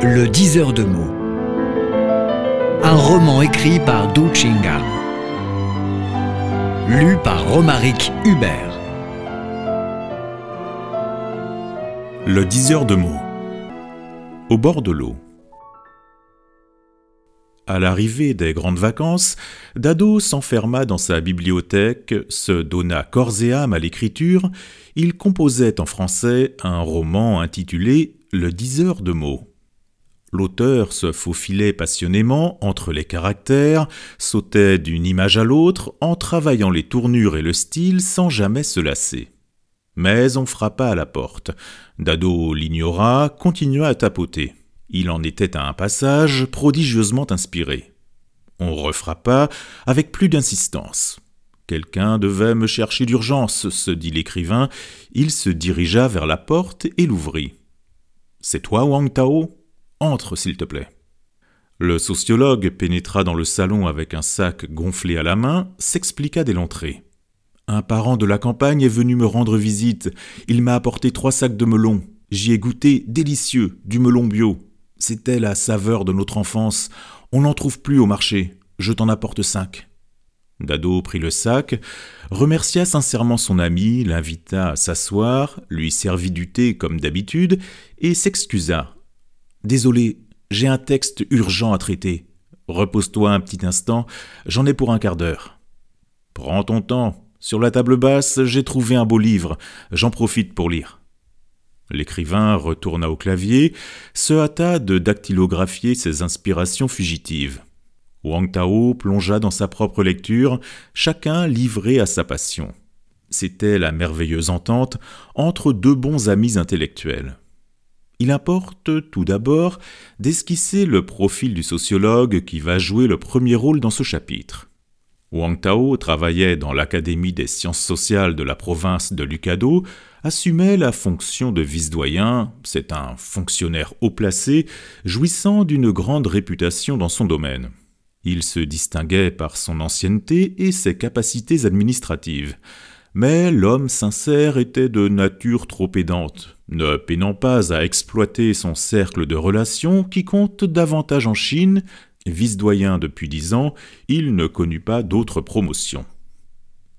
Le diseur de mots. Un roman écrit par Du Chinga. Lu par Romaric Hubert. Le diseur de mots. Au bord de l'eau. À l'arrivée des grandes vacances, Dado s'enferma dans sa bibliothèque, se donna corps et âme à l'écriture, il composait en français un roman intitulé Le diseur de mots. L'auteur se faufilait passionnément entre les caractères, sautait d'une image à l'autre en travaillant les tournures et le style sans jamais se lasser. Mais on frappa à la porte. Dado l'ignora, continua à tapoter. Il en était à un passage prodigieusement inspiré. On refrappa avec plus d'insistance. Quelqu'un devait me chercher d'urgence, se dit l'écrivain. Il se dirigea vers la porte et l'ouvrit. C'est toi, Wang Tao? Entre, s'il te plaît. Le sociologue pénétra dans le salon avec un sac gonflé à la main, s'expliqua dès l'entrée. Un parent de la campagne est venu me rendre visite. Il m'a apporté trois sacs de melons. J'y ai goûté délicieux, du melon bio. C'était la saveur de notre enfance. On n'en trouve plus au marché. Je t'en apporte cinq. Dado prit le sac, remercia sincèrement son ami, l'invita à s'asseoir, lui servit du thé comme d'habitude, et s'excusa. Désolé, j'ai un texte urgent à traiter. Repose-toi un petit instant, j'en ai pour un quart d'heure. Prends ton temps. Sur la table basse, j'ai trouvé un beau livre. J'en profite pour lire. L'écrivain retourna au clavier, se hâta de dactylographier ses inspirations fugitives. Wang Tao plongea dans sa propre lecture, chacun livré à sa passion. C'était la merveilleuse entente entre deux bons amis intellectuels. Il importe tout d'abord d'esquisser le profil du sociologue qui va jouer le premier rôle dans ce chapitre. Wang Tao travaillait dans l'Académie des sciences sociales de la province de Lucado, assumait la fonction de vice-doyen, c'est un fonctionnaire haut placé, jouissant d'une grande réputation dans son domaine. Il se distinguait par son ancienneté et ses capacités administratives. Mais l'homme sincère était de nature trop pédante, ne peinant pas à exploiter son cercle de relations qui compte davantage en Chine Vice-doyen depuis dix ans, il ne connut pas d'autre promotion.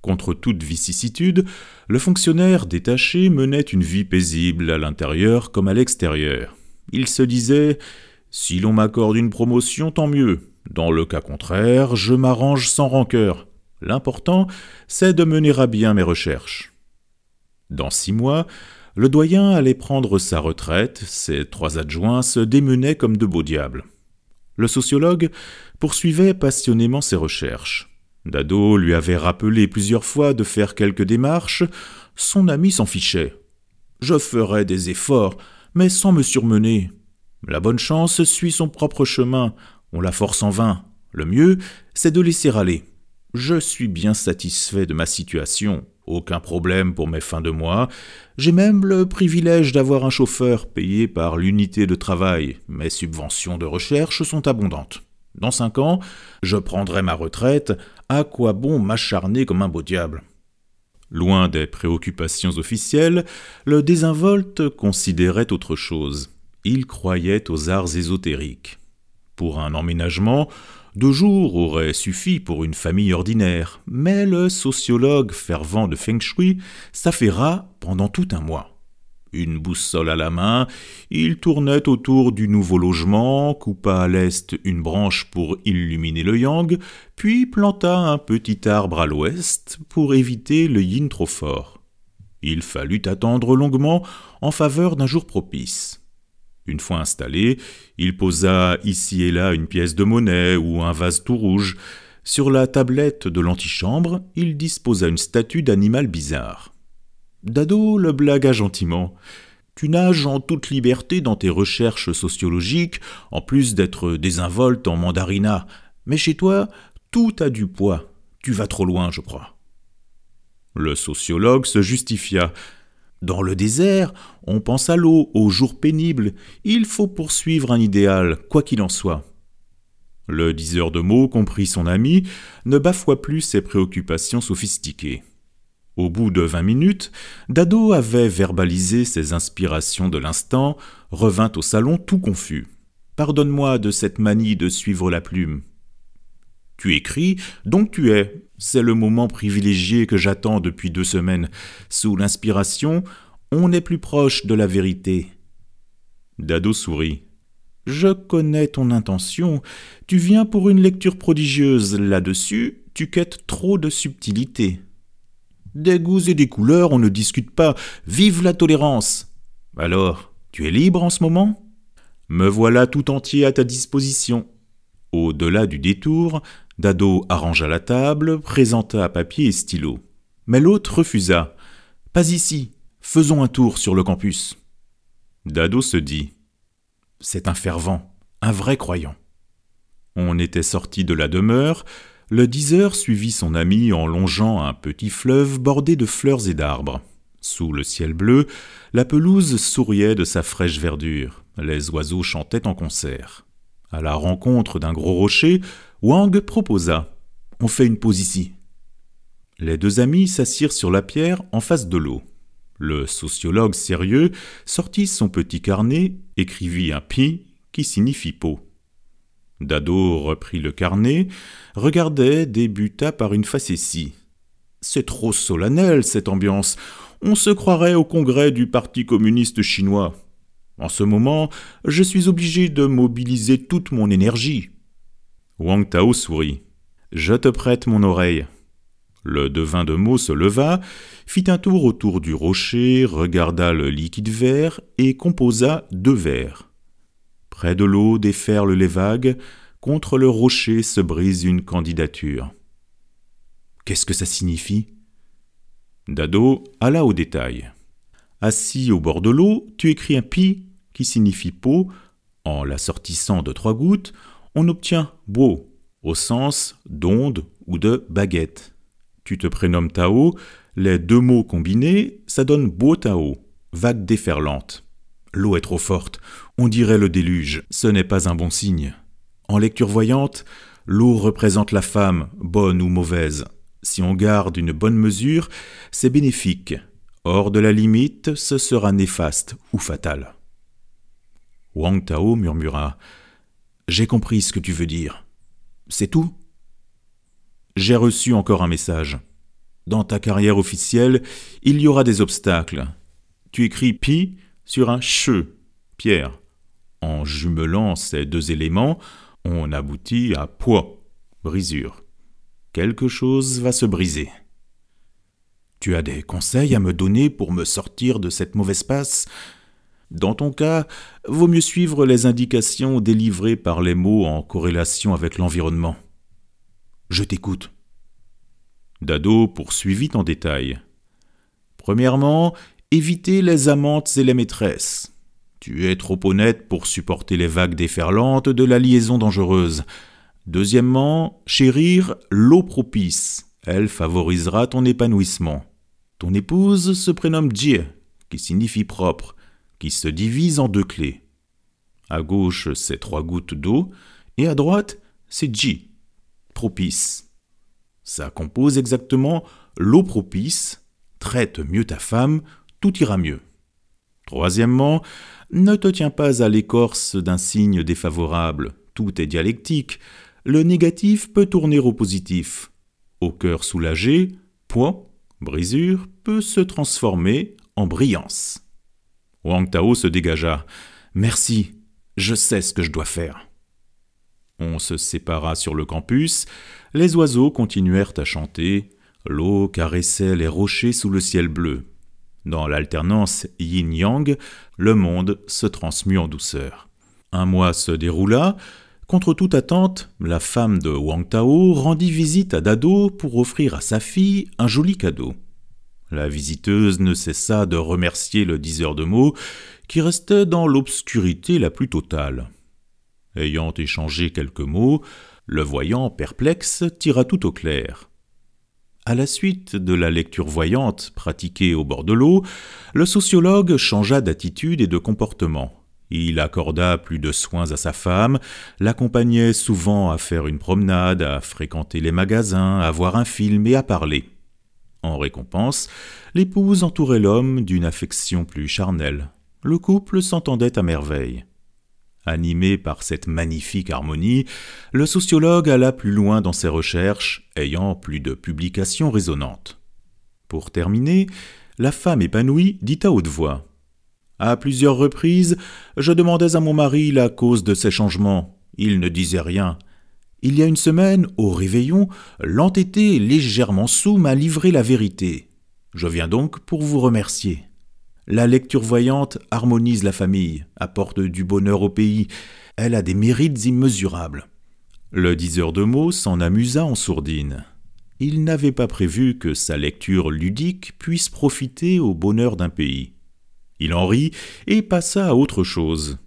Contre toute vicissitude, le fonctionnaire détaché menait une vie paisible à l'intérieur comme à l'extérieur. Il se disait Si l'on m'accorde une promotion, tant mieux. Dans le cas contraire, je m'arrange sans rancœur. L'important, c'est de mener à bien mes recherches. Dans six mois, le doyen allait prendre sa retraite, ses trois adjoints se démenaient comme de beaux diables. Le sociologue poursuivait passionnément ses recherches. Dado lui avait rappelé plusieurs fois de faire quelques démarches. Son ami s'en fichait. Je ferai des efforts, mais sans me surmener. La bonne chance suit son propre chemin. On la force en vain. Le mieux, c'est de laisser aller. Je suis bien satisfait de ma situation. Aucun problème pour mes fins de mois. J'ai même le privilège d'avoir un chauffeur payé par l'unité de travail. Mes subventions de recherche sont abondantes. Dans cinq ans, je prendrai ma retraite. À quoi bon m'acharner comme un beau diable? Loin des préoccupations officielles, le désinvolte considérait autre chose. Il croyait aux arts ésotériques. Pour un emménagement, deux jours auraient suffi pour une famille ordinaire, mais le sociologue fervent de Feng Shui s'affaira pendant tout un mois. Une boussole à la main, il tournait autour du nouveau logement, coupa à l'est une branche pour illuminer le yang, puis planta un petit arbre à l'ouest pour éviter le yin trop fort. Il fallut attendre longuement en faveur d'un jour propice. Une fois installé, il posa ici et là une pièce de monnaie ou un vase tout rouge. Sur la tablette de l'antichambre, il disposa une statue d'animal bizarre. Dado le blagua gentiment. Tu nages en toute liberté dans tes recherches sociologiques, en plus d'être désinvolte en mandarina. Mais chez toi, tout a du poids. Tu vas trop loin, je crois. Le sociologue se justifia. Dans le désert, on pense à l'eau, aux jours pénibles. Il faut poursuivre un idéal, quoi qu'il en soit. Le diseur de mots comprit son ami, ne bafoua plus ses préoccupations sophistiquées. Au bout de vingt minutes, Dado avait verbalisé ses inspirations de l'instant, revint au salon tout confus. Pardonne-moi de cette manie de suivre la plume. Tu écris, donc tu es. C'est le moment privilégié que j'attends depuis deux semaines. Sous l'inspiration, on est plus proche de la vérité. Dado sourit. Je connais ton intention. Tu viens pour une lecture prodigieuse. Là-dessus, tu quêtes trop de subtilité. Des goûts et des couleurs, on ne discute pas. Vive la tolérance. Alors, tu es libre en ce moment? Me voilà tout entier à ta disposition. Au-delà du détour, Dado arrangea la table, présenta papier et stylo. Mais l'hôte refusa. Pas ici. Faisons un tour sur le campus. Dado se dit. C'est un fervent, un vrai croyant. On était sorti de la demeure, le diseur suivit son ami en longeant un petit fleuve bordé de fleurs et d'arbres. Sous le ciel bleu, la pelouse souriait de sa fraîche verdure. Les oiseaux chantaient en concert. À la rencontre d'un gros rocher, Wang proposa On fait une pause ici. Les deux amis s'assirent sur la pierre en face de l'eau. Le sociologue sérieux sortit son petit carnet, écrivit un pi qui signifie peau. Dado reprit le carnet, regardait, débuta par une facétie. C'est trop solennel, cette ambiance. On se croirait au congrès du Parti communiste chinois. En ce moment, je suis obligé de mobiliser toute mon énergie. Wang Tao sourit. Je te prête mon oreille. Le devin de mots se leva, fit un tour autour du rocher, regarda le liquide vert et composa deux vers. Près de l'eau déferlent les vagues, contre le rocher se brise une candidature. Qu'est-ce que ça signifie? Dado alla au détail. Assis au bord de l'eau, tu écris un pi qui signifie peau. En l'assortissant de trois gouttes, on obtient beau au sens d'onde ou de baguette. Tu te prénommes Tao, les deux mots combinés, ça donne beau Tao, vague déferlante. L'eau est trop forte, on dirait le déluge, ce n'est pas un bon signe. En lecture voyante, l'eau représente la femme, bonne ou mauvaise. Si on garde une bonne mesure, c'est bénéfique. Hors de la limite, ce sera néfaste ou fatal. Wang Tao murmura J'ai compris ce que tu veux dire. C'est tout J'ai reçu encore un message. Dans ta carrière officielle, il y aura des obstacles. Tu écris pi sur un che, pierre. En jumelant ces deux éléments, on aboutit à poids, brisure. Quelque chose va se briser. Tu as des conseils à me donner pour me sortir de cette mauvaise passe? Dans ton cas, vaut mieux suivre les indications délivrées par les mots en corrélation avec l'environnement. Je t'écoute. Dado poursuivit en détail. Premièrement, éviter les amantes et les maîtresses. Tu es trop honnête pour supporter les vagues déferlantes de la liaison dangereuse. Deuxièmement, chérir l'eau propice. Elle favorisera ton épanouissement. Ton épouse se prénomme Jie, qui signifie propre, qui se divise en deux clés. À gauche, c'est trois gouttes d'eau, et à droite, c'est Ji, propice. Ça compose exactement l'eau propice. Traite mieux ta femme, tout ira mieux. Troisièmement, ne te tiens pas à l'écorce d'un signe défavorable, tout est dialectique. Le négatif peut tourner au positif. Au cœur soulagé, point, brisure, peut se transformer en brillance. Wang Tao se dégagea. Merci, je sais ce que je dois faire. On se sépara sur le campus, les oiseaux continuèrent à chanter, l'eau caressait les rochers sous le ciel bleu. Dans l'alternance yin-yang, le monde se transmut en douceur. Un mois se déroula. Contre toute attente, la femme de Wang Tao rendit visite à Dado pour offrir à sa fille un joli cadeau. La visiteuse ne cessa de remercier le diseur de mots, qui restait dans l'obscurité la plus totale. Ayant échangé quelques mots, le voyant perplexe tira tout au clair. À la suite de la lecture voyante pratiquée au bord de l'eau, le sociologue changea d'attitude et de comportement. Il accorda plus de soins à sa femme, l'accompagnait souvent à faire une promenade, à fréquenter les magasins, à voir un film et à parler. En récompense, l'épouse entourait l'homme d'une affection plus charnelle. Le couple s'entendait à merveille. Animé par cette magnifique harmonie, le sociologue alla plus loin dans ses recherches, ayant plus de publications résonantes. Pour terminer, la femme épanouie dit à haute voix À plusieurs reprises, je demandais à mon mari la cause de ces changements. Il ne disait rien. Il y a une semaine, au réveillon, l'entêté légèrement sous m'a livré la vérité. Je viens donc pour vous remercier. La lecture voyante harmonise la famille, apporte du bonheur au pays, elle a des mérites immesurables. Le diseur de mots s'en amusa en sourdine. Il n'avait pas prévu que sa lecture ludique puisse profiter au bonheur d'un pays. Il en rit et passa à autre chose.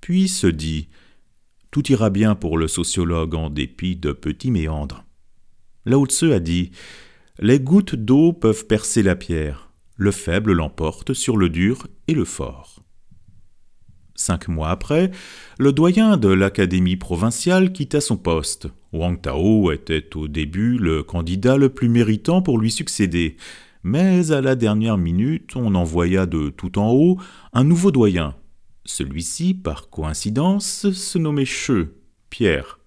Puis se dit Tout ira bien pour le sociologue en dépit de petits méandres. Lao Tse a dit Les gouttes d'eau peuvent percer la pierre le faible l'emporte sur le dur et le fort. Cinq mois après, le doyen de l'Académie provinciale quitta son poste. Wang Tao était au début le candidat le plus méritant pour lui succéder, mais à la dernière minute on envoya de tout en haut un nouveau doyen. Celui-ci, par coïncidence, se nommait Che, Pierre.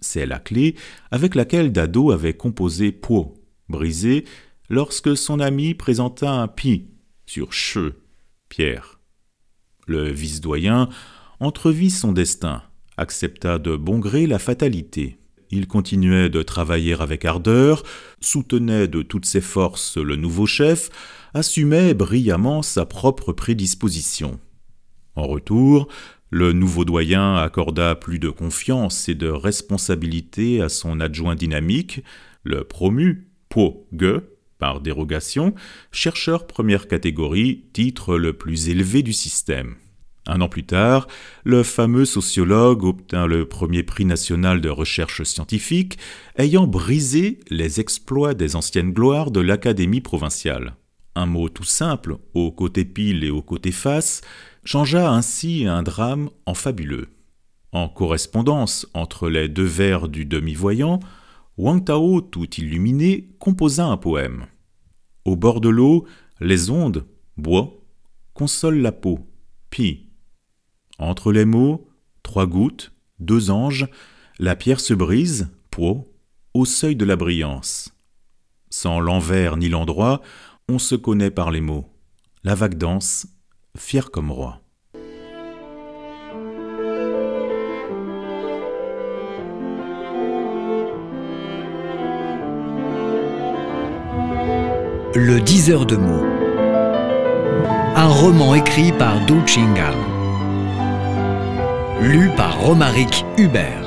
C'est la clé avec laquelle Dado avait composé Po, brisé lorsque son ami présenta un pi sur che, Pierre. Le vice-doyen entrevit son destin, accepta de bon gré la fatalité. Il continuait de travailler avec ardeur, soutenait de toutes ses forces le nouveau chef, assumait brillamment sa propre prédisposition. En retour, le nouveau doyen accorda plus de confiance et de responsabilité à son adjoint dynamique, le promu, Po Ge, par dérogation, chercheur première catégorie, titre le plus élevé du système. Un an plus tard, le fameux sociologue obtint le premier prix national de recherche scientifique, ayant brisé les exploits des anciennes gloires de l'Académie provinciale. Un mot tout simple, au côté pile et au côté face, changea ainsi un drame en fabuleux. En correspondance entre les deux vers du demi-voyant, Wang Tao, tout illuminé, composa un poème. Au bord de l'eau, les ondes, bois, consolent la peau, pi. Entre les mots, trois gouttes, deux anges, la pierre se brise, po, au seuil de la brillance. Sans l'envers ni l'endroit, on se connaît par les mots. La vague danse, fier comme roi. Le diseur de mots. Un roman écrit par Du Chingal. Lu par Romaric Hubert.